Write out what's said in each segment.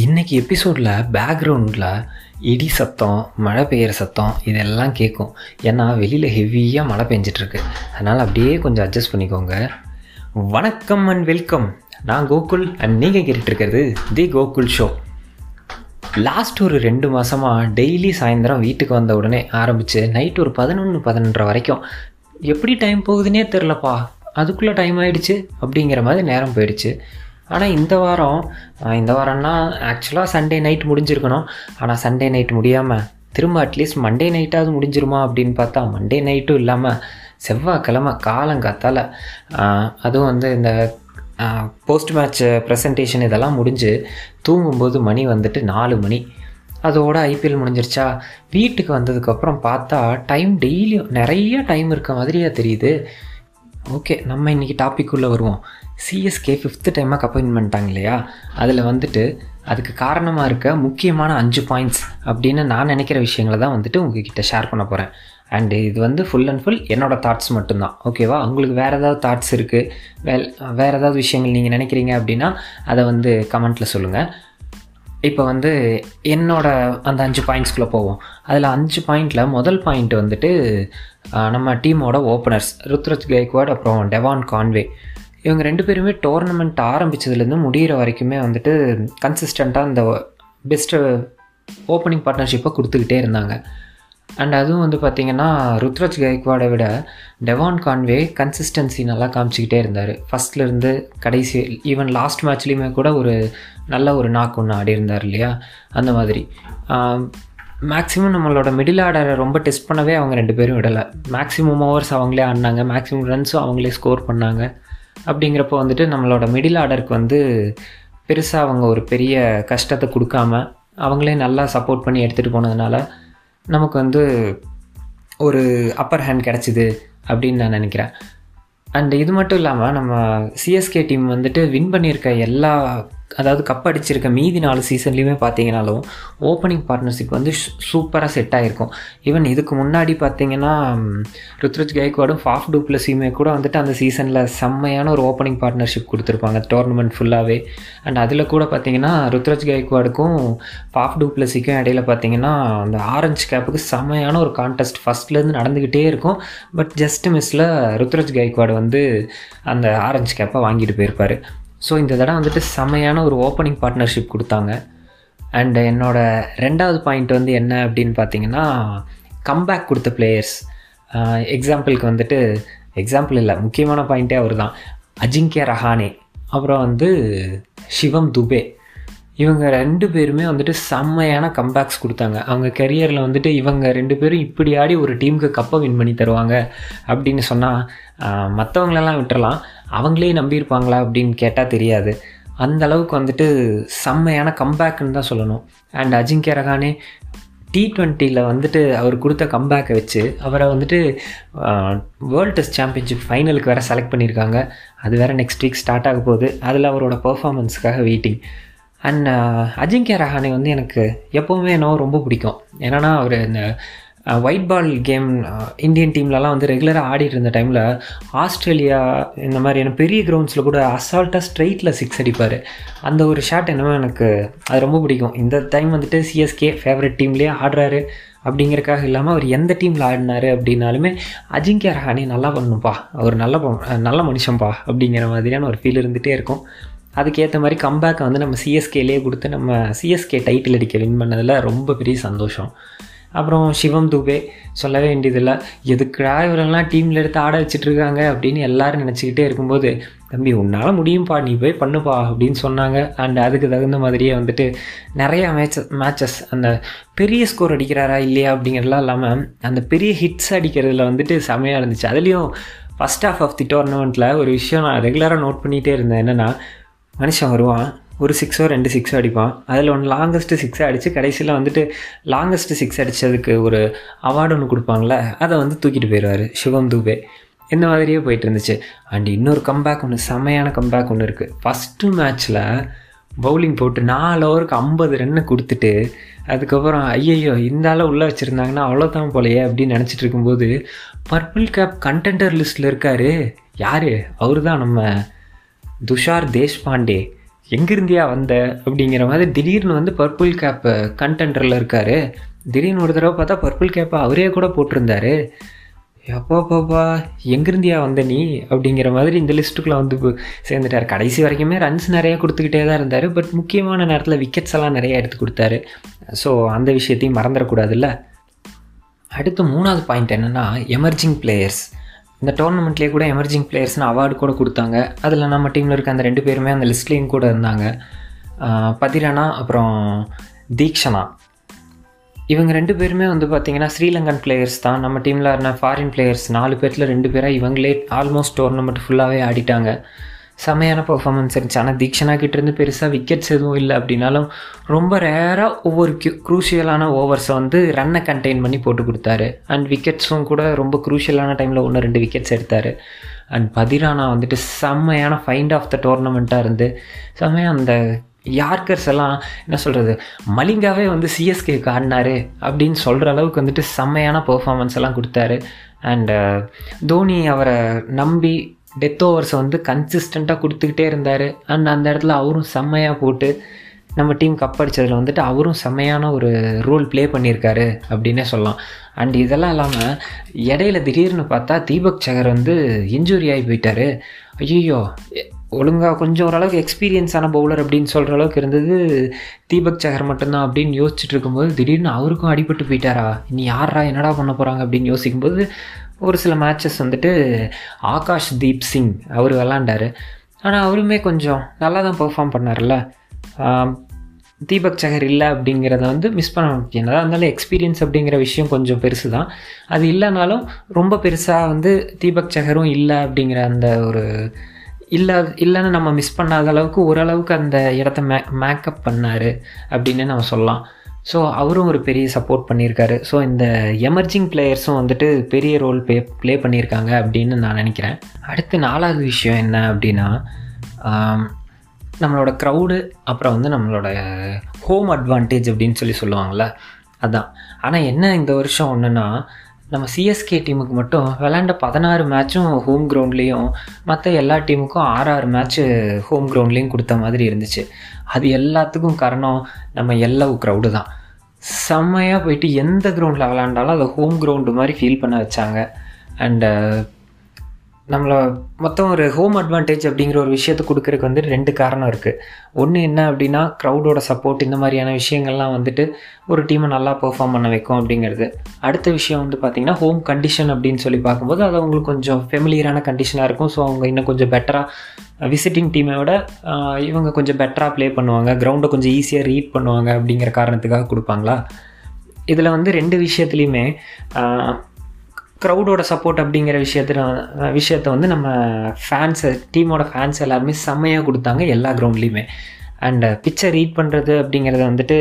இன்றைக்கி எபிசோடில் பேக்ரவுண்டில் இடி சத்தம் மழை பெய்கிற சத்தம் இதெல்லாம் கேட்கும் ஏன்னா வெளியில் ஹெவியாக மழை பெஞ்சிட்ருக்கு. அதனால் அப்படியே கொஞ்சம் அட்ஜஸ்ட் பண்ணிக்கோங்க. வணக்கம் அண்ட் வெல்கம் நான் கோகுல் அண்ட் நீங்கள் கேட்டுட்ருக்கிறது தி கோகுல் ஷோ லாஸ்ட் ஒரு ரெண்டு மாதமாக டெய்லி சாயந்தரம் வீட்டுக்கு வந்த உடனே ஆரம்பித்து நைட் ஒரு பதினொன்று பதினொன்றரை வரைக்கும். எப்படி டைம் போகுதுன்னே தெரிலப்பா அதுக்குள்ளே டைம் ஆகிடுச்சு அப்படிங்கிற மாதிரி நேரம் போயிடுச்சு. ஆனால் இந்த வாரம் இந்த வாரம்னா ஆக்சுவலாக சண்டே நைட் முடிஞ்சிருக்கணும். ஆனால் சண்டே நைட் முடியாமல் திரும்ப அட்லீஸ்ட் மண்டே நைட்டாவது முடிஞ்சிருமா அப்படின்னு பார்த்தா மண்டே நைட்டும் இல்லாமல் செவ்வாய்க்கிழமை காலங்காத்தால் அதுவும் வந்து இந்த போஸ்ட் மேட்ச் ப்ரெசன்டேஷன் இதெல்லாம் முடிஞ்சு தூங்கும்போது மணி வந்துட்டு நாலு மணி. அதோட ஐபிஎல் முடிஞ்சிருச்சா? வீட்டுக்கு வந்ததுக்கப்புறம் பார்த்தா டைம் டெய்லியும் நிறைய டைம் இருக்க மாதிரியே தெரியுது. ஓகே நம்ம இன்றைக்கி டாபிக் உள்ளே வருவோம். சிஎஸ்கே ஃபிஃப்த்து டைமாக கப் வின் பண்ணிட்டாங்க இல்லையா? அதில் வந்துட்டு அதுக்கு காரணமாக இருக்க முக்கியமான அஞ்சு பாயிண்ட்ஸ் அப்படின்னு நான் நினைக்கிற விஷயங்களை தான் வந்துட்டு உங்ககிட்ட ஷேர் பண்ண போகிறேன் அண்டு இது வந்து ஃபுல் அண்ட் ஃபுல் என்னோடய தாட்ஸ் மட்டும்தான். ஓகேவா உங்களுக்கு வேறு ஏதாவது தாட்ஸ் இருக்குது வேல் வேறு ஏதாவது விஷயங்கள் நீங்கள் நினைக்கிறீங்க அப்படின்னா அதை வந்து கமெண்ட்டில் சொல்லுங்கள் இப்போ வந்து என்னோட அந்த அஞ்சு பாயிண்ட்ஸ்குள்ளே போவோம். அதில் அஞ்சு பாயிண்டில் முதல் பாயிண்ட் வந்துட்டு நம்ம டீமோட ஓப்பனர்ஸ் ருத்ரஜ் கேக்வாட் அப்புறம் டெவான் கான்வே. இவங்க ரெண்டு பேருமே டோர்னமெண்ட் ஆரம்பித்ததுலேருந்து முடிகிற வரைக்குமே வந்துட்டு கன்சிஸ்டண்ட்டாக இந்த பெஸ்ட்டு ஓப்பனிங் பார்ட்னர்ஷிப்பை கொடுத்துக்கிட்டே இருந்தாங்க. அண்ட் அதுவும் வந்து பார்த்திங்கன்னா ருத்ரஜ் கைக்வாடை விட டெவான் கான்வே கன்சிஸ்டன்சி நல்லா காமிச்சிக்கிட்டே இருந்தார். ஃபஸ்ட்லேருந்து கடைசி ஈவன் லாஸ்ட் மேட்ச்லேயுமே கூட ஒரு நல்ல ஒரு நாக் ஒன்று ஆடி இருந்தார் இல்லையா? அந்த மாதிரி. மேக்ஸிமம் நம்மளோட மிடில் ஆர்டரை ரொம்ப டெஸ்ட் பண்ணவே அவங்க ரெண்டு பேரும் விடலை. மேக்ஸிமம் ஓவர்ஸ் அவங்களே ஆடினாங்க மேக்ஸிமம் ரன்ஸும் அவங்களே ஸ்கோர் பண்ணாங்க. அப்படிங்கிறப்போ வந்துட்டு நம்மளோட மிடில் ஆர்டருக்கு வந்து பெருசாக அவங்க ஒரு பெரிய கஷ்டத்தை கொடுக்காம அவங்களே நல்லா சப்போர்ட் பண்ணி எடுத்துகிட்டு போனதுனால நமக்கு வந்து ஒரு அப்பர் ஹேண்ட் கிடச்சிது அப்படின்னு நான் நினைக்கிறேன். அண்ட் இது மட்டும் இல்லாமல் நம்ம சிஎஸ்கே டீம் வந்துட்டு வின் பண்ணியிருக்க எல்லா அதாவது கப் அடிச்சிருக்க மீதி நாலு சீசன்லேயுமே பார்த்தீங்கனாலும் ஓப்பனிங் பார்ட்னர்ஷிப் வந்து சூப்பராக செட் ஆகிருக்கும் ஈவன் இதுக்கு முன்னாடி பார்த்தீங்கன்னா ருத்ரஜ் கைக்வாடும் ஃபாஃப் டூப்ளஸியுமே கூட வந்துட்டு அந்த சீசனில் செம்மையான ஒரு ஓப்பனிங் பார்ட்னர்ஷிப் கொடுத்துருப்பாங்க டோர்னமெண்ட் ஃபுல்லாகவே அண்ட் அதில் கூட பார்த்தீங்கன்னா ருத்ரஜ் கைக்வாடுக்கும் ஃபாஃப் டூப்ளஸிக்கும் இடையில பார்த்தீங்கன்னா அந்த ஆரஞ்சு கேப்புக்கு செம்மையான ஒரு கான்டெஸ்ட் ஃபஸ்ட்லேருந்து நடந்துக்கிட்டே இருக்கும். பட் ஜஸ்ட் மிஸ்ஸில் ருத்ரஜ் கைக்வாடு வந்து அந்த ஆரஞ்சு கேப்பை வாங்கிட்டு போயிருப்பார். ஸோ இந்த தடவை வந்துட்டு செமையான ஒரு ஓப்பனிங் பார்ட்னர்ஷிப் கொடுத்தாங்க. அண்ட் என்னோடய ரெண்டாவது பாயிண்ட் வந்து என்ன அப்படின்னு பார்த்தீங்கன்னா கம்பேக் கொடுத்த பிளேயர்ஸ் எக்ஸாம்பிளுக்கு வந்துட்டு எக்ஸாம்பிள் இல்லை முக்கியமான பாயிண்ட்டே அவர் தான் அஜிங்கிய ரஹானே. அப்புறம் வந்து சிவம் துபே. இவங்க ரெண்டு பேருமே வந்துட்டு செம்மையான கம்பேக்ஸ் கொடுத்தாங்க. அவங்க கெரியரில் வந்துட்டு இவங்க ரெண்டு பேரும் இப்படி ஆடி ஒரு டீமுக்கு கப்பை வின் பண்ணி தருவாங்க அப்படின்னு சொன்னால் மற்றவங்களெல்லாம் விட்டுறலாம். அவங்களே நம்பியிருப்பாங்களா அப்படின்னு கேட்டால் தெரியாது. அந்த அளவுக்கு வந்துட்டு செம்மையான கம்பேக்குன்னு தான் சொல்லணும். அண்ட் அஜிங்கிய ரகானே டி ட்வெண்ட்டியில் வந்துட்டு அவர் கொடுத்த கம்பேக்கை வச்சு அவரை வந்துட்டு வேர்ல்டு டெஸ்ட் சாம்பியன்ஷிப் ஃபைனலுக்கு வேறு செலக்ட் பண்ணியிருக்காங்க. அது வேறு நெக்ஸ்ட் வீக் ஸ்டார்ட் ஆக போகுது. அதில் அவரோட பர்ஃபார்மன்ஸுக்காக waiting and uh, Ajinkya Rahane வந்து எனக்கு எப்போவுமே என்னவோ ரொம்ப பிடிக்கும். ஏன்னா அவர் இந்த ஒயிட் பால் கேம் இந்தியன் டீம்லலாம் வந்து ரெகுலராக ஆடிட்டு இருந்த டைமில் ஆஸ்திரேலியா இந்த மாதிரியான பெரிய கிரவுண்ட்ஸில் கூட அசால்ட்டாக ஸ்ட்ரைட்டில் சிக்ஸ் அடிப்பார். அந்த ஒரு ஷாட் என்னமோ எனக்கு அது ரொம்ப பிடிக்கும். இந்த டைம் வந்துட்டு சிஎஸ்கே ஃபேவரட் டீம்லேயே ஆடுறாரு. அப்படிங்கிறக்காக இல்லாமல் அவர் எந்த டீமில் ஆடினார் அப்படின்னாலுமே அஜிங்கிய ரஹானே நல்லா பண்ணுப்பா அவர் நல்ல நல்ல மனுஷன்ப்பா அப்படிங்கிற மாதிரியான ஒரு ஃபீல் இருந்துகிட்டே இருக்கும். அதுக்கேற்ற மாதிரி கம்பேக்கை வந்து நம்ம சிஎஸ்கேலேயே கொடுத்து நம்ம சிஎஸ்கே டைட்டில் அடிக்க வின் பண்ணதில் ரொம்ப பெரிய சந்தோஷம். அப்புறம் சிவம் துபே சொல்லவே வேண்டியதில்லை. எதுக்குடா இவரெல்லாம் டீமில் எடுத்து ஆட வச்சுட்ருக்காங்க அப்படின்னு எல்லோரும் நினச்சிக்கிட்டே இருக்கும்போது தம்பி உன்னால் முடியும்ப்பா நீ போய் பண்ணுப்பா அப்படின்னு சொன்னாங்க. அண்ட் அதுக்கு தகுந்த மாதிரியே வந்துட்டு நிறையா மேட்சஸ் மேட்சஸ் அந்த பெரிய ஸ்கோர் அடிக்கிறாரா இல்லையா அப்படிங்கிறதுலாம் இல்லாமல் அந்த பெரிய ஹிட்ஸ் அடிக்கிறதுல வந்துட்டு செமையாக இருந்துச்சு. அதுலேயும் ஃபஸ்ட் ஆஃப் ஆஃப் தி டோர்னமெண்ட்டில் ஒரு விஷயம் நான் ரெகுலராக நோட் பண்ணிகிட்டே இருந்தேன். என்னென்னா மனுஷன் வருவான். ஒரு சிக்ஸோ ரெண்டு சிக்ஸோ அடிப்பான். அதில் ஒன்று லாங்கஸ்ட்டு சிக்ஸை அடித்து கடைசியில் வந்துட்டு லாங்கஸ்ட்டு சிக்ஸ் அடித்ததுக்கு ஒரு அவார்டு ஒன்று கொடுப்பாங்களே அதை வந்து தூக்கிட்டு போயிடுவார் சிவம் தூபே. இந்த மாதிரியே போயிட்டு இருந்துச்சு. அண்ட் இன்னொரு கம்பேக் ஒன்று செம்மையான கம்பேக் ஒன்று இருக்குது ஃபஸ்ட்டு மேட்ச்சில் பவுலிங் போட்டு நாலு ஓவருக்கு ஐம்பது ரன்னு கொடுத்துட்டு அதுக்கப்புறம் ஐயையோ இந்த ஆளை உள்ளே வச்சுருந்தாங்கன்னா அவ்வளோதான் போலையே அப்படின்னு நினச்சிட்டு இருக்கும்போது பர்பிள் கேப் கண்டென்டர் லிஸ்ட்டில் இருக்கார். யார்? அவர் தான் நம்ம துஷார் தேஷ்பாண்டே எங்கேருந்தியா வந்த அப்படிங்கிற மாதிரி திடீர்னு வந்து பர்பிள் கேப்பு கண்டென்டரில் இருக்கார். திடீர்னு ஒரு தடவை பார்த்தா பர்பிள் கேப்பை அவரே கூட போட்டிருந்தாரு. எப்பா பாப்பா எங்கேருந்தியா வந்த நீ? அப்படிங்கிற மாதிரி இந்த லிஸ்ட்டுக்குள்ளே வந்து சேர்ந்துட்டார். கடைசி வரைக்குமே ரன்ஸ் நிறைய கொடுத்துக்கிட்டே தான் இருந்தார். பட் முக்கியமான நேரத்தில் விக்கெட்ஸ் எல்லாம் நிறைய எடுத்து கொடுத்தாரு. ஸோ அந்த விஷயத்தையும் மறந்துடக்கூடாதுல்ல. அடுத்து மூணாவது பாயிண்ட் என்னென்னா எமர்ஜிங் பிளேயர்ஸ் இந்த டோர்னமெண்ட்லேயே கூட எமர்ஜிங் பிளேயர்ஸ்னு அவார்டு கூட கொடுத்தாங்க. அதில் நம்ம டீமில் இருக்க அந்த ரெண்டு பேருமே அந்த லிஸ்ட்லேயும் கூட இருந்தாங்க. பதிரனா அப்புறம் தீக்ஷனா. இவங்க ரெண்டு பேருமே வந்து பார்த்தீங்கன்னா ஸ்ரீலங்கன் பிளேயர்ஸ் தான். நம்ம டீமில் இருந்த ஃபாரின் பிளேயர்ஸ் நாலு பேர்த்தில் ரெண்டு பேராக இவங்களே ஆல்மோஸ்ட் டோர்னமெண்ட் ஃபுல்லாகவே ஆடிட்டாங்க. செமையான பெர்ஃபார்மன்ஸ் இருந்துச்சு. ஆனால் தீக்ஷனா கிட்டேருந்து பெருசாக விக்கெட்ஸ் எதுவும் இல்லை அப்படின்னாலும் ரொம்ப ரேராக ஒவ்வொரு க்யூ க்ரூஷியலான ஓவர்ஸை வந்து ரன்னை கண்டெயின் பண்ணி போட்டு கொடுத்தாரு. அண்ட் விக்கெட்ஸும் கூட ரொம்ப க்ரூஷியலான டைமில் ஒன்று ரெண்டு விக்கெட்ஸ் எடுத்தார். அண்ட் பதிரானா வந்துட்டு செம்மையான ஃபைண்ட் ஆஃப் த டோர்னமெண்ட்டாக இருந்து செம்மையாக அந்த யார்கர்ஸ் எல்லாம் என்ன சொல்கிறது மலிங்காவே வந்து சிஎஸ்கேக்கு ஆடினாரு அப்படின்னு சொல்கிற அளவுக்கு வந்துட்டு செம்மையான பெர்ஃபார்மன்ஸ் எல்லாம் கொடுத்தாரு. அண்டு தோனி அவரை நம்பி டெத் ஓவர்ஸை வந்து கன்சிஸ்டண்ட்டாக கொடுத்துக்கிட்டே இருந்தார். அண்ட் அந்த இடத்துல அவரும் செம்மையாக போட்டு நம்ம டீம் கப் அடித்ததில் வந்துட்டு அவரும் செம்மையான ஒரு ரோல் ப்ளே பண்ணியிருக்காரு அப்படின்னே சொல்லலாம். அண்ட் இதெல்லாம் இல்லாமல் இடையில திடீர்னு பார்த்தா தீபக் சகர் வந்து இன்ஜுரி ஆகி போயிட்டாரு. ஐயோ ஒழுங்காக கொஞ்சம் ஓரளவுக்கு எக்ஸ்பீரியன்ஸான பவுலர் அப்படின்னு சொல்கிற அளவுக்கு இருந்தது தீபக் சகர் மட்டும்தான் அப்படின்னு யோசிச்சுட்டு இருக்கும்போது திடீர்னு அவருக்கும் அடிபட்டு போயிட்டாரா? இனி யாரா என்னடா பண்ண போகிறாங்க அப்படின்னு யோசிக்கும்போது ஒரு சில மேட்சஸ் வந்துட்டு ஆகாஷ் தீப் சிங் அவர் விளாண்டாரு. ஆனால் அவருமே கொஞ்சம் நல்லா தான் பெர்ஃபார்ம் பண்ணார்ல தீபக் சஹர் இல்லை அப்படிங்கிறத வந்து மிஸ் பண்ண என்னதான் அதனால எக்ஸ்பீரியன்ஸ் அப்படிங்கிற விஷயம் கொஞ்சம் பெருசு தான் அது இல்லைனாலும் ரொம்ப பெருசாக வந்து தீபக் சஹரும் இல்லை அப்படிங்கிற அந்த ஒரு இல்லை இல்லைன்னு நம்ம மிஸ் பண்ணாத அளவுக்கு ஓரளவுக்கு அந்த இடத்த மே மேக்கப் பண்ணார் அப்படின்னு நம்ம சொல்லலாம். ஸோ அவரும் ஒரு பெரிய சப்போர்ட் பண்ணியிருக்காரு. ஸோ இந்த எமர்ஜிங் பிளேயர்ஸும் வந்துட்டு பெரிய ரோல் ப்ளே ப்ளே பண்ணியிருக்காங்க அப்படின்னு நான் நினைக்கிறேன். அடுத்து நாலாவது விஷயம் என்ன அப்படின்னா நம்மளோட க்ரௌடு அப்புறம் வந்து நம்மளோட ஹோம் அட்வான்டேஜ் அப்படின்னு சொல்லி சொல்லுவாங்கள்ல அதான். ஆனால் என்ன இந்த வருஷம் ஒன்றுன்னா நம்ம சிஎஸ்கே டீமுக்கு மட்டும் விளாண்ட பதினாறு மேட்சும் ஹோம் கிரவுண்ட்லேயும் மற்ற எல்லா டீமுக்கும் ஆறு ஆறு மேட்ச்சு ஹோம் கிரவுண்ட்லேயும் கொடுத்த மாதிரி இருந்துச்சு. அது எல்லாத்துக்கும் காரணம் நம்ம எல்லவு க்ரௌடு தான். செம்மையாக போயிட்டு எந்த கிரவுண்டில் விளாண்டாலும் அதை ஹோம் கிரவுண்டு மாதிரி ஃபீல் பண்ண வச்சாங்க. அண்டு நம்மளை மொத்தம் ஒரு ஹோம் அட்வான்டேஜ் அப்படிங்கிற ஒரு விஷயத்தை கொடுக்கறதுக்கு வந்து ரெண்டு காரணம் இருக்குது ஒன்று என்ன அப்படின்னா க்ரௌடோட சப்போர்ட் இந்த மாதிரியான விஷயங்கள்லாம் வந்துட்டு ஒரு டீமை நல்லா பெர்ஃபார்ம் பண்ண வைக்கும் அப்படிங்கிறது. அடுத்த விஷயம் வந்து பார்த்திங்கன்னா ஹோம் கண்டிஷன் அப்படின்னு சொல்லி பார்க்கும்போது அது அவங்களுக்கு கொஞ்சம் ஃபெமிலியரான கண்டிஷனாக இருக்கும். ஸோ அவங்க இன்னும் கொஞ்சம் பெட்டராக விசிட்டிங் டீமை விட இவங்க கொஞ்சம் பெட்டராக ப்ளே பண்ணுவாங்க. க்ரௌண்டை கொஞ்சம் ஈஸியாக ரீட் பண்ணுவாங்க அப்படிங்கிற காரணத்துக்காக கொடுப்பாங்களா? இதில் வந்து ரெண்டு விஷயத்துலையுமே க்ரௌடோட சப்போர்ட் அப்படிங்கிற விஷயத்துல விஷயத்த வந்து நம்ம ஃபேன்ஸு டீமோட ஃபேன்ஸ் எல்லாருமே செம்மையாக கொடுத்தாங்க எல்லா கிரவுண்ட்லேயுமே அண்ட் பிச்சை ரீட் பண்ணுறது அப்படிங்கிறது வந்துட்டு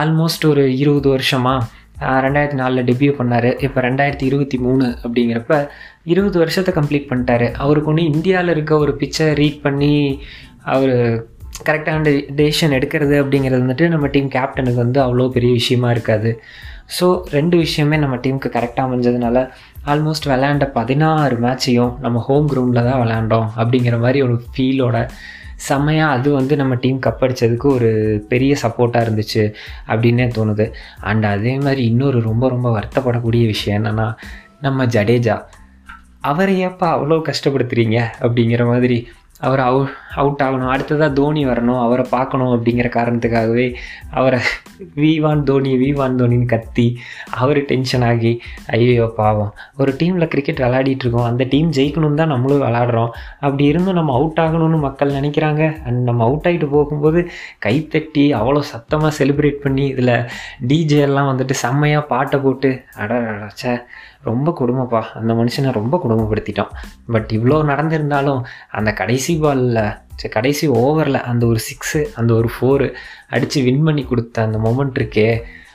ஆல்மோஸ்ட் ஒரு இருபது வருஷமாக ரெண்டாயிரத்தி நாலில் டெபியூ பண்ணார். இப்போ ரெண்டாயிரத்தி இருபத்தி மூணு அப்படிங்கிறப்ப இருபது வருஷத்தை கம்ப்ளீட் பண்ணிட்டாரு. அவருக்கு ஒன்று இந்தியாவில் இருக்க ஒரு பிச்சை ரீட் பண்ணி அவர் கரெக்டான டெசிஷன் எடுக்கிறது அப்படிங்கிறது வந்துட்டு நம்ம டீம் கேப்டனுக்கு வந்து அவ்வளோ பெரிய விஷயமா இருக்காது. ஸோ ரெண்டு விஷயமே நம்ம டீமுக்கு கரெக்டாக அமைஞ்சதுனால ஆல்மோஸ்ட் விளையாண்ட பதினாறு மேட்சையும் நம்ம ஹோம் க்ரௌண்டில் தான் விளையாண்டோம் அப்படிங்கிற மாதிரி ஒரு ஃபீலோட செம்மையாக அது வந்து நம்ம டீம் கப் அடிச்சதுக்கு ஒரு பெரிய சப்போர்ட்டாக இருந்துச்சு அப்படின்னே தோணுது. அண்ட் அதே மாதிரி இன்னொரு ரொம்ப ரொம்ப வருத்தப்படக்கூடிய விஷயம் என்னென்னா நம்ம ஜடேஜா அவரை ஏப்பா அவ்வளோ கஷ்டப்படுத்துறீங்க அப்படிங்கிற மாதிரி அவர் அவு அவுட் ஆகணும். அடுத்ததாக தோனி வரணும் அவரை பார்க்கணும் அப்படிங்கிற காரணத்துக்காகவே அவரை we want Dhoni we want தோனின்னு கத்தி அவர் டென்ஷன் ஆகி ஐயோ பாவம். ஒரு டீமில் கிரிக்கெட் விளையாடிட்டு இருக்கோம். அந்த டீம் ஜெயிக்கணும்னு தான் நம்மளும் விளாடுறோம் அப்படி இருந்தும் நம்ம அவுட் ஆகணும்னு மக்கள் நினைக்கிறாங்க. அண்ட் நம்ம அவுட் ஆகிட்டு போகும்போது கைத்தட்டி அவ்வளோ சத்தமாக செலிப்ரேட் பண்ணி இதில் டிஜே எல்லாம் வந்துட்டு செம்மையாக பாட்டை போட்டு அடச்சே ரொம்ப கொடுமைப்பா. அந்த மனுஷனை ரொம்ப கொடுமைப்படுத்திட்டோம். பட் இவ்வளோ நடந்திருந்தாலும் அந்த கடைசி பாலில் கடைசி ஓவரில் அந்த ஒரு சிக்ஸு அந்த ஒரு ஃபோரு அடித்து வின் பண்ணி கொடுத்த அந்த மொமெண்ட் இருக்கே.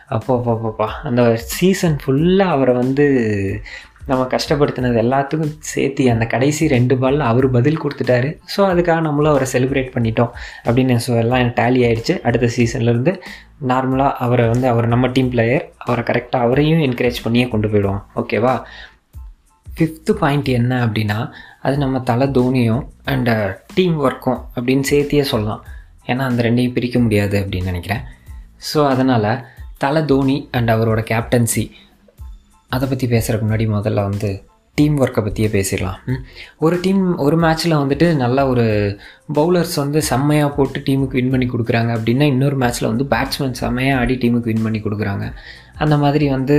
அப்போ அப்பப்பா அந்த சீசன் ஃபுல்லாக அவரை வந்து நம்ம கஷ்டப்படுத்தினது எல்லாத்துக்கும் சேர்த்து அந்த கடைசி ரெண்டு பால்ல அவர் பதில் கொடுத்துட்டாரு. ஸோ அதுக்காக நம்மளும் அவரை செலிப்ரேட் பண்ணிட்டோம் அப்படின்னு ஸோ எல்லாம் டேலி ஆயிடுச்சு. அடுத்த சீசன்லேருந்து நார்மலாக அவரை வந்து அவர் நம்ம டீம் பிளேயர் அவரை கரெக்டாக அவரையும் என்கரேஜ் பண்ணியே கொண்டு போயிடுவோம் ஓகேவா ஃபிஃப்த்து பாயிண்ட் என்ன அப்படின்னா அது நம்ம தலை தோனியும் அண்டு டீம் ஒர்க்கும் அப்படின்னு சேர்த்தியே சொல்லலாம். ஏன்னா அந்த ரெண்டையும் பிரிக்க முடியாது அப்படின்னு நினைக்கிறேன். ஸோ அதனால் தலை தோனி அண்ட் அவரோட கேப்டன்சி அதை பற்றி பேசுகிறதுக்கு முன்னாடி முதல்ல வந்து டீம் ஒர்க்கை பற்றியே பேசிடலாம். ஒரு டீம் ஒரு மேட்ச்சில் வந்துட்டு நல்ல ஒரு பவுலர்ஸ் வந்து செம்மையாக போட்டு டீமுக்கு வின் பண்ணி கொடுக்குறாங்க அப்படின்னா இன்னொரு மேட்ச்சில் வந்து பேட்ஸ்மேன் செம்மையாக ஆடி டீமுக்கு வின் பண்ணி கொடுக்குறாங்க. அந்த மாதிரி வந்து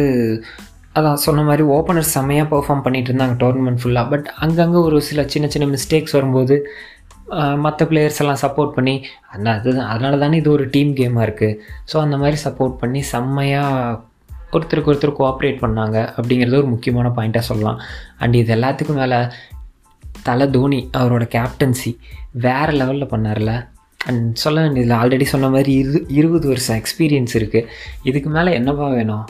அதான் சொன்ன மாதிரி ஓப்பனர் செம்மையாக பெர்ஃபார்ம் பண்ணிட்டு இருந்தாங்க டோர்னமெண்ட் ஃபுல்லாக பட் அங்கங்கே ஒரு சில சின்ன சின்ன மிஸ்டேக்ஸ் வரும்போது மற்ற பிளேயர்ஸ் எல்லாம் சப்போர்ட் பண்ணி அந்த அதுதான் அதனால தானே இது ஒரு டீம் கேமாக இருக்குது ஸோ அந்த மாதிரி சப்போர்ட் பண்ணி செம்மையாக ஒருத்தருக்கு ஒருத்தர் கோஆப்ரேட் பண்ணாங்க அப்படிங்கிறது ஒரு முக்கியமான பாயிண்ட்டாக சொல்லலாம். அண்ட் இது எல்லாத்துக்கும் மேலே தலை தோனி அவரோட கேப்டன்சி வேறு லெவலில் பண்ணார்ல. அண்ட் சொல்ல வேண்டியதில்லை ஆல்ரெடி சொன்ன மாதிரி இரு இருபது வருஷம் எக்ஸ்பீரியன்ஸ் இருக்குது இதுக்கு மேலே என்னப்பா வேணும்?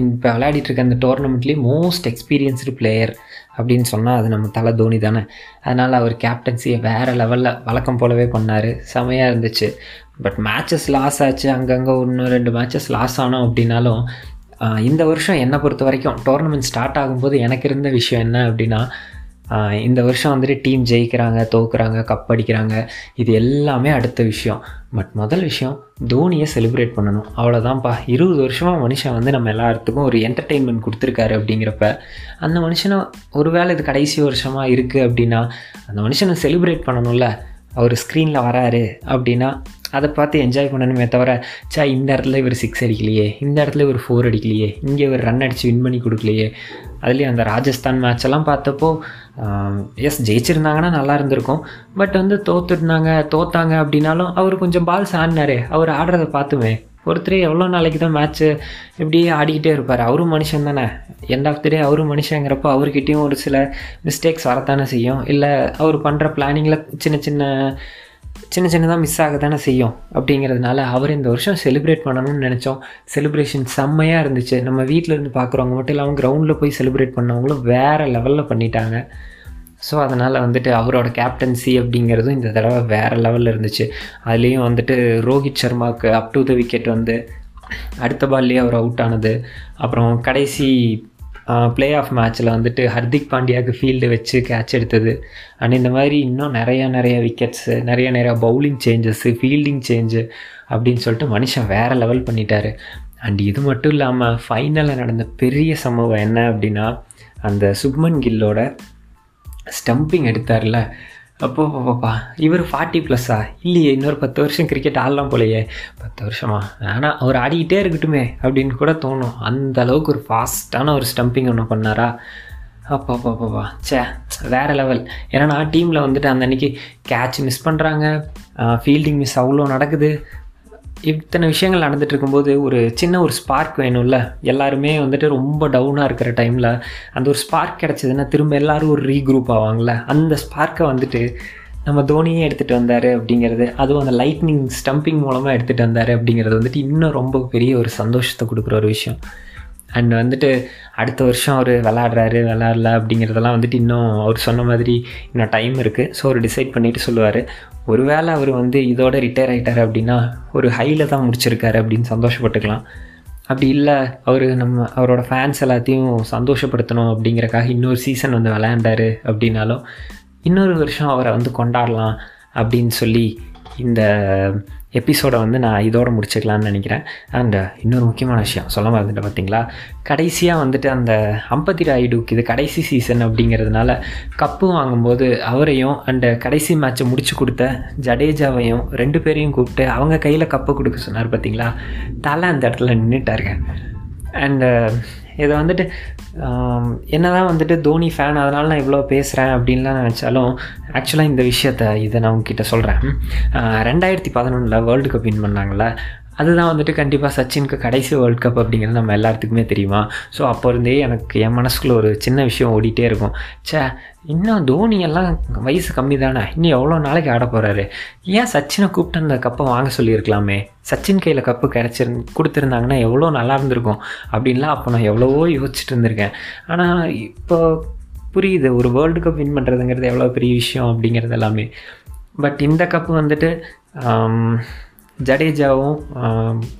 இப்போ விளையாடிட்டு இருக்க அந்த டோர்னமெண்ட்லேயே மோஸ்ட் எக்ஸ்பீரியன்ஸ்டு பிளேயர் அப்படின்னு சொன்னால் அது நம்ம தலை தோனி தானே. அதனால் அவர் கேப்டன்சியை வேறு லெவலில் வழக்கம் போலவே பண்ணார். செமையாக இருந்துச்சு. பட் மேட்சஸ் லாஸ் ஆச்சு. அங்கங்கே ஒன்று ரெண்டு மேட்சஸ் லாஸ் ஆனோம் அப்படின்னாலும் இந்த வருஷம் என்னை பொறுத்த வரைக்கும் டோர்னமெண்ட் ஸ்டார்ட் ஆகும்போது எனக்கு இருந்த விஷயம் என்ன அப்படின்னா இந்த வருஷம் வந்துட்டு டீம் ஜெயிக்கிறாங்க தோக்குறாங்க கப் அடிக்கிறாங்க. இது எல்லாமே அடுத்த விஷயம். பட் முதல் விஷயம் தோனியை செலிப்ரேட் பண்ணணும். அவ்வளோதான்ப்பா இருபது வருஷமாக மனுஷன் வந்து நம்ம எல்லாத்துக்கும் ஒரு என்டர்டெயின்மெண்ட் கொடுத்துருக்காரு அப்படிங்கிறப்ப அந்த மனுஷனை ஒருவேளை இது கடைசி வருஷமாக இருக்குது அப்படின்னா அந்த மனுஷனை செலிப்ரேட் பண்ணணும்ல. அவர் ஸ்க்ரீனில் வராரு அப்படின்னா அதை பார்த்து என்ஜாய் பண்ணணுமே தவிர சா இந்த இடத்துல இவர் சிக்ஸ் அடிக்கலையே இந்த இடத்துல இவர் ஃபோர் அடிக்கலையே இங்கே இவர் ரன் அடித்து வின் பண்ணி கொடுக்கலையே. அதுலேயும் அந்த ராஜஸ்தான் மேட்ச் எல்லாம் பார்த்தப்போ எஸ் ஜெயிச்சிருந்தாங்கன்னா நல்லா இருந்திருக்கும். பட் வந்து தோத்துருந்தாங்க தோத்தாங்க அப்படின்னாலும் அவர் கொஞ்சம் பால்ஸ் ஆடினாரு அவர் ஆடுறத பார்த்துமே. ஒருத்தர் எவ்வளோ நாளைக்கு தான் மேட்ச்சு இப்படியே ஆடிக்கிட்டே இருப்பார். அவரும் மனுஷன் தானே. எண்ட் ஆஃப் த டே அவரும் மனுஷங்கிறப்போ அவர்கிட்டையும் ஒரு சில மிஸ்டேக்ஸ் வரத்தானே செய்யும். இல்லை அவர் பண்ணுற பிளானிங்கில் சின்ன சின்ன சின்ன சின்னதாக மிஸ் ஆக தானே செய்யும் அப்படிங்கிறதுனால அவர் இந்த வருஷம் செலிப்ரேட் பண்ணணும்னு நினச்சோம். செலிப்ரேஷன் செம்மையாக இருந்துச்சு. நம்ம வீட்டில் இருந்து பார்க்குறவங்க மட்டும் இல்லாமல் கிரவுண்டில் போய் செலிப்ரேட் பண்ணவங்களும் வேறு லெவலில் பண்ணிட்டாங்க. ஸோ அதனால் வந்துட்டு அவரோட கேப்டன்சி அப்படிங்கிறதும் இந்த தடவை வேறு லெவலில் இருந்துச்சு. அதுலேயும் வந்துட்டு ரோஹித் சர்மாவுக்கு அப் டு த விக்கெட் வந்து அடுத்த பால்லேயே அவர் அவுட் ஆனது. அப்புறம் கடைசி ப்ளே ஆஃப் மேட்ச்சில் வந்துட்டு ஹர்திக் பாண்டியாவுக்கு ஃபீல்டு வச்சு கேட்ச் எடுத்தது. அண்ட் இந்த மாதிரி இன்னும் நிறையா நிறையா விக்கெட்ஸு நிறைய நிறையா பவுலிங் சேஞ்சஸ்ஸு ஃபீல்டிங் சேஞ்சு அப்படின்னு சொல்லிட்டு மனுஷன் வேறு லெவல் பண்ணிட்டாரு. அண்ட் இது மட்டும் இல்லாமல் ஃபைனலில் நடந்த பெரிய சம்பவம் என்ன அப்படின்னா அந்த சுப்மன் கில்லோட ஸ்டம்பிங் எடுத்தார்ல. அப்போ பாப்பா இவர் ஃபார்ட்டி ப்ளஸ்ஸா இல்லையே இன்னொரு பத்து வருஷம் கிரிக்கெட் ஆடலாம் போலையே. பத்து வருஷமா? ஆனால் அவர் ஆடிக்கிட்டே இருக்கட்டுமே அப்படின்னு கூட தோணும். அந்த அளவுக்கு ஒரு ஃபாஸ்ட்டான ஒரு ஸ்டம்பிங் ஒன்று பண்ணாரா? அப்பா பாப்பாப்பா சே வேறு லெவல் ஏன்னா டீமில் வந்துட்டு அந்த அன்னைக்கு கேட்ச் மிஸ் பண்ணுறாங்க ஃபீல்டிங் மிஸ் அவ்வளோ நடக்குது. இத்தனை விஷயங்கள் நடந்துட்டு இருக்கும்போது ஒரு சின்ன ஒரு ஸ்பார்க் வேணும்ல. எல்லாருமே வந்துட்டு ரொம்ப டவுனாக இருக்கிற டைமில் அந்த ஒரு ஸ்பார்க் கிடச்சதுன்னா திரும்ப எல்லாரும் ஒரு ரீக்ரூப் ஆவாங்கள்ல அந்த ஸ்பார்க்கை வந்துட்டு நம்ம தோனியே எடுத்துகிட்டு வந்தார் அப்படிங்கிறது அதுவும் அந்த லைட்னிங் ஸ்டம்பிங் மூலமாக எடுத்துகிட்டு வந்தார் அப்படிங்கிறது வந்துட்டு இன்னும் ரொம்ப பெரிய ஒரு சந்தோஷத்தை கொடுக்குற ஒரு விஷயம். அண்ட் வந்துட்டு அடுத்த வருஷம் அவர் விளாட்றாரு விளாட்ல அப்படிங்கிறதெல்லாம் வந்துட்டு இன்னும் அவர் சொன்ன மாதிரி இன்னும் டைம் இருக்குது ஸோ அவர் டிசைட் பண்ணிவிட்டு சொல்லுவார். ஒருவேளை அவர் வந்து இதோட ரிட்டையர் ஆகிட்டார் அப்படின்னா ஒரு ஹையில் தான் முடிச்சிருக்காரு அப்படின்னு சந்தோஷப்பட்டுக்கலாம். அப்படி இல்லை அவர் நம்ம அவரோட ஃபேன்ஸ் எல்லாத்தையும் சந்தோஷப்படுத்தணும் அப்படிங்கிறக்காக இன்னொரு சீசன் வந்து விளையாண்டார் அப்படின்னாலும் இன்னொரு வருஷம் அவரை வந்து கொண்டாடலாம் அப்படின்னு சொல்லி இந்த எபிசோடை வந்து நான் இதோடு முடிச்சுக்கலான்னு நினைக்கிறேன். அண்ட் uh, இன்னொரு முக்கியமான விஷயம் சொல்ல மறந்துட்டேன் பார்த்தீங்களா கடைசியாக வந்துட்டு அந்த அம்பத்தி ராயுடுக்கு இது கடைசி சீசன் அப்படிங்கிறதுனால கப்பு வாங்கும்போது அவரையும் அண்டு uh, கடைசி மேட்ச்சை முடிச்சு கொடுத்த ஜடேஜாவையும் ரெண்டு பேரையும் கூப்பிட்டு அவங்க கையில் கப்பு கொடுக்க சொன்னார் பார்த்தீங்களா தலை அந்த இடத்துல நின்றுட்டாருங்க அண்டு uh, இதை வந்துட்டு என்ன தான் வந்துட்டு தோனி ஃபேன் அதனால் நான் இவ்வளோ பேசுகிறேன் அப்படின்லாம் நினச்சாலும் ஆக்சுவலாக இந்த விஷயத்த இதை நான் உங்ககிட்ட சொல்கிறேன் ரெண்டாயிரத்தி பதினொன்றில் வேர்ல்டு கப் வின் பண்ணாங்களே அதுதான் வந்துட்டு கண்டிப்பாக சச்சினுக்கு கடைசி வேர்ல்ட் கப் அப்படிங்கிறது நம்ம எல்லாத்துக்குமே தெரியுமா? ஸோ அப்போ இருந்தே எனக்கு என் மனசுக்குள்ள ஒரு சின்ன விஷயம் ஓடிட்டே இருக்கும். சே இன்னும் தோனி எல்லாம் வயசு கம்மி தானே? இன்னும் எவ்வளோ நாளைக்கு ஆட போகிறாரு ஏன் சச்சினை கூப்பிட்டு அந்த கப்பை வாங்க சொல்லியிருக்கலாமே? சச்சின் கையில் கப்பு கிடச்சிரு கொடுத்துருந்தாங்கன்னா எவ்வளோ நல்லா இருந்திருக்கும் அப்படின்லாம் அப்போ நான் எவ்வளவோ யோசிச்சுட்டு இருந்திருக்கேன். ஆனால் இப்போ புரியுது ஒரு வேர்ல்டு கப் வின் பண்ணுறதுங்கிறது எவ்வளோ பெரிய விஷயம் அப்படிங்கிறது எல்லாமே. பட் இந்த கப்பு வந்துட்டு ஜடேஜாவும்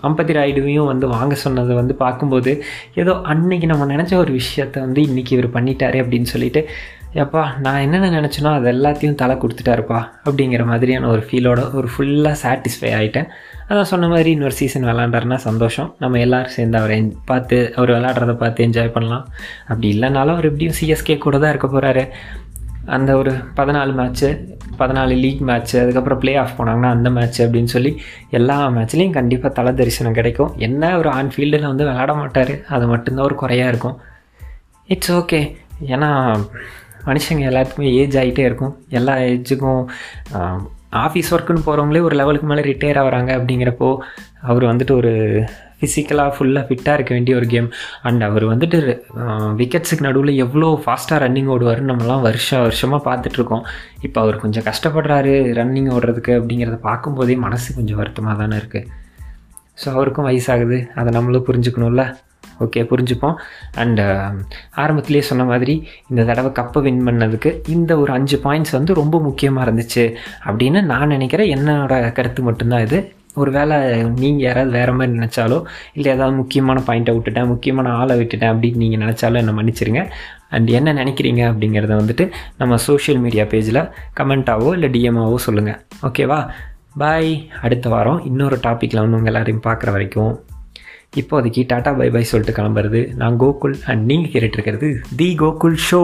அம்பத்தி ராயுடுவையும் வந்து வாங்க சொன்னதை வந்து பார்க்கும்போது ஏதோ அன்னைக்கு நம்ம நினச்ச ஒரு விஷயத்த வந்து இன்றைக்கி இவர் பண்ணிட்டாரு அப்படின்னு சொல்லிட்டு எப்பா நான் என்னென்ன நினச்சேனோ அது எல்லாத்தையும் தலை கொடுத்துட்டாருப்பா அப்படிங்கிற மாதிரியான ஒரு ஃபீலோட ஒரு ஃபுல்லாக சாட்டிஸ்ஃபை ஆகிட்டேன் அதான் சொன்ன மாதிரி இன்னொரு சீசன் விளாண்டாருன்னா சந்தோஷம். நம்ம எல்லோரும் சேர்ந்து அவரை பார்த்து அவர் விளாட்றத பார்த்து என்ஜாய் பண்ணலாம். அப்படி இல்லைனாலும் அவர் எப்படியும் சிஎஸ்கே கூட தான் இருக்க போகிறாரு அந்த ஒரு பதினாலு மேட்ச்சு பதினாலு லீக் மேட்ச்சு அதுக்கப்புறம் ப்ளே ஆஃப் போனாங்கன்னா அந்த மேட்ச் அப்படின்னு சொல்லி எல்லா மேட்ச்லேயும் கண்டிப்பாக தலை தரிசனம் கிடைக்கும். என்ன ஒரு ஆன்ஃபீல்டில் வந்து விளாட மாட்டார் அது மட்டும்தான் ஒரு குறையாக இருக்கும். இட்ஸ் ஓகே ஏன்னா மனுஷங்க எல்லாத்துக்குமே ஏஜ் ஆகிட்டே இருக்கும். எல்லா ஏஜுக்கும் ஆஃபீஸ் ஒர்க்குன்னு போகிறவங்களே ஒரு லெவலுக்கு மேலே ரிட்டையர் ஆகிறாங்க அப்படிங்கிறப்போ அவர் வந்துட்டு ஒரு ஃபிசிக்கலாக ஃபுல்லாக ஃபிட்டாக இருக்க வேண்டிய ஒரு கேம் அண்ட் அவர் வந்துட்டு விக்கெட்ஸுக்கு நடுவில் எவ்வளோ ஃபாஸ்ட்டாக ரன்னிங் ஓடுவார்னு நம்மலாம் வருஷம் வருஷமாக பார்த்துட்ருக்கோம் இப்போ அவர் கொஞ்சம் கஷ்டப்படுறாரு ரன்னிங் ஓடுறதுக்கு அப்படிங்கிறத பார்க்கும்போதே மனசு கொஞ்சம் வருத்தமாக தானே இருக்குது ஸோ அவருக்கும் வயசாகுது. அதை நம்மளும் புரிஞ்சுக்கணும்ல? ஓகே புரிஞ்சுப்போம். அண்டு ஆரம்பத்துலேயே சொன்ன மாதிரி இந்த தடவை கப்பை வின் பண்ணதுக்கு இந்த ஒரு அஞ்சு பாயிண்ட்ஸ் வந்து ரொம்ப முக்கியமாக இருந்துச்சு. அப்படின்னு நான் நினைக்கிறேன். என்னோட கருத்து மட்டும்தான் இது. ஒரு வேளை நீங்கள் யாராவது வேறு மாதிரி நினச்சாலோ இல்லை ஏதாவது முக்கியமான பாயிண்ட்டை விட்டுட்டேன் முக்கியமான ஆளை விட்டுட்டேன் அப்படின்னு நீங்கள் நினச்சாலும் என்னை மன்னிச்சிருங்க. அண்ட் என்ன நினைக்கிறீங்க அப்படிங்கிறத வந்துட்டு நம்ம சோஷியல் மீடியா பேஜில் கமெண்ட்டாவோ இல்லை டிஎம்ஆவோ சொல்லுங்கள் ஓகேவா பாய் அடுத்த வாரம் இன்னொரு டாப்பிக்கில் வந்து உங்கள் எல்லாரையும் பார்க்குற வரைக்கும் இப்போதைக்கு டாட்டா பை பை சொல்லிட்டு கிளம்புறது நான் கோகுல் அண்ட் நீங்கள் கேட்டுட்ருக்கிறது தி கோகுல் ஷோ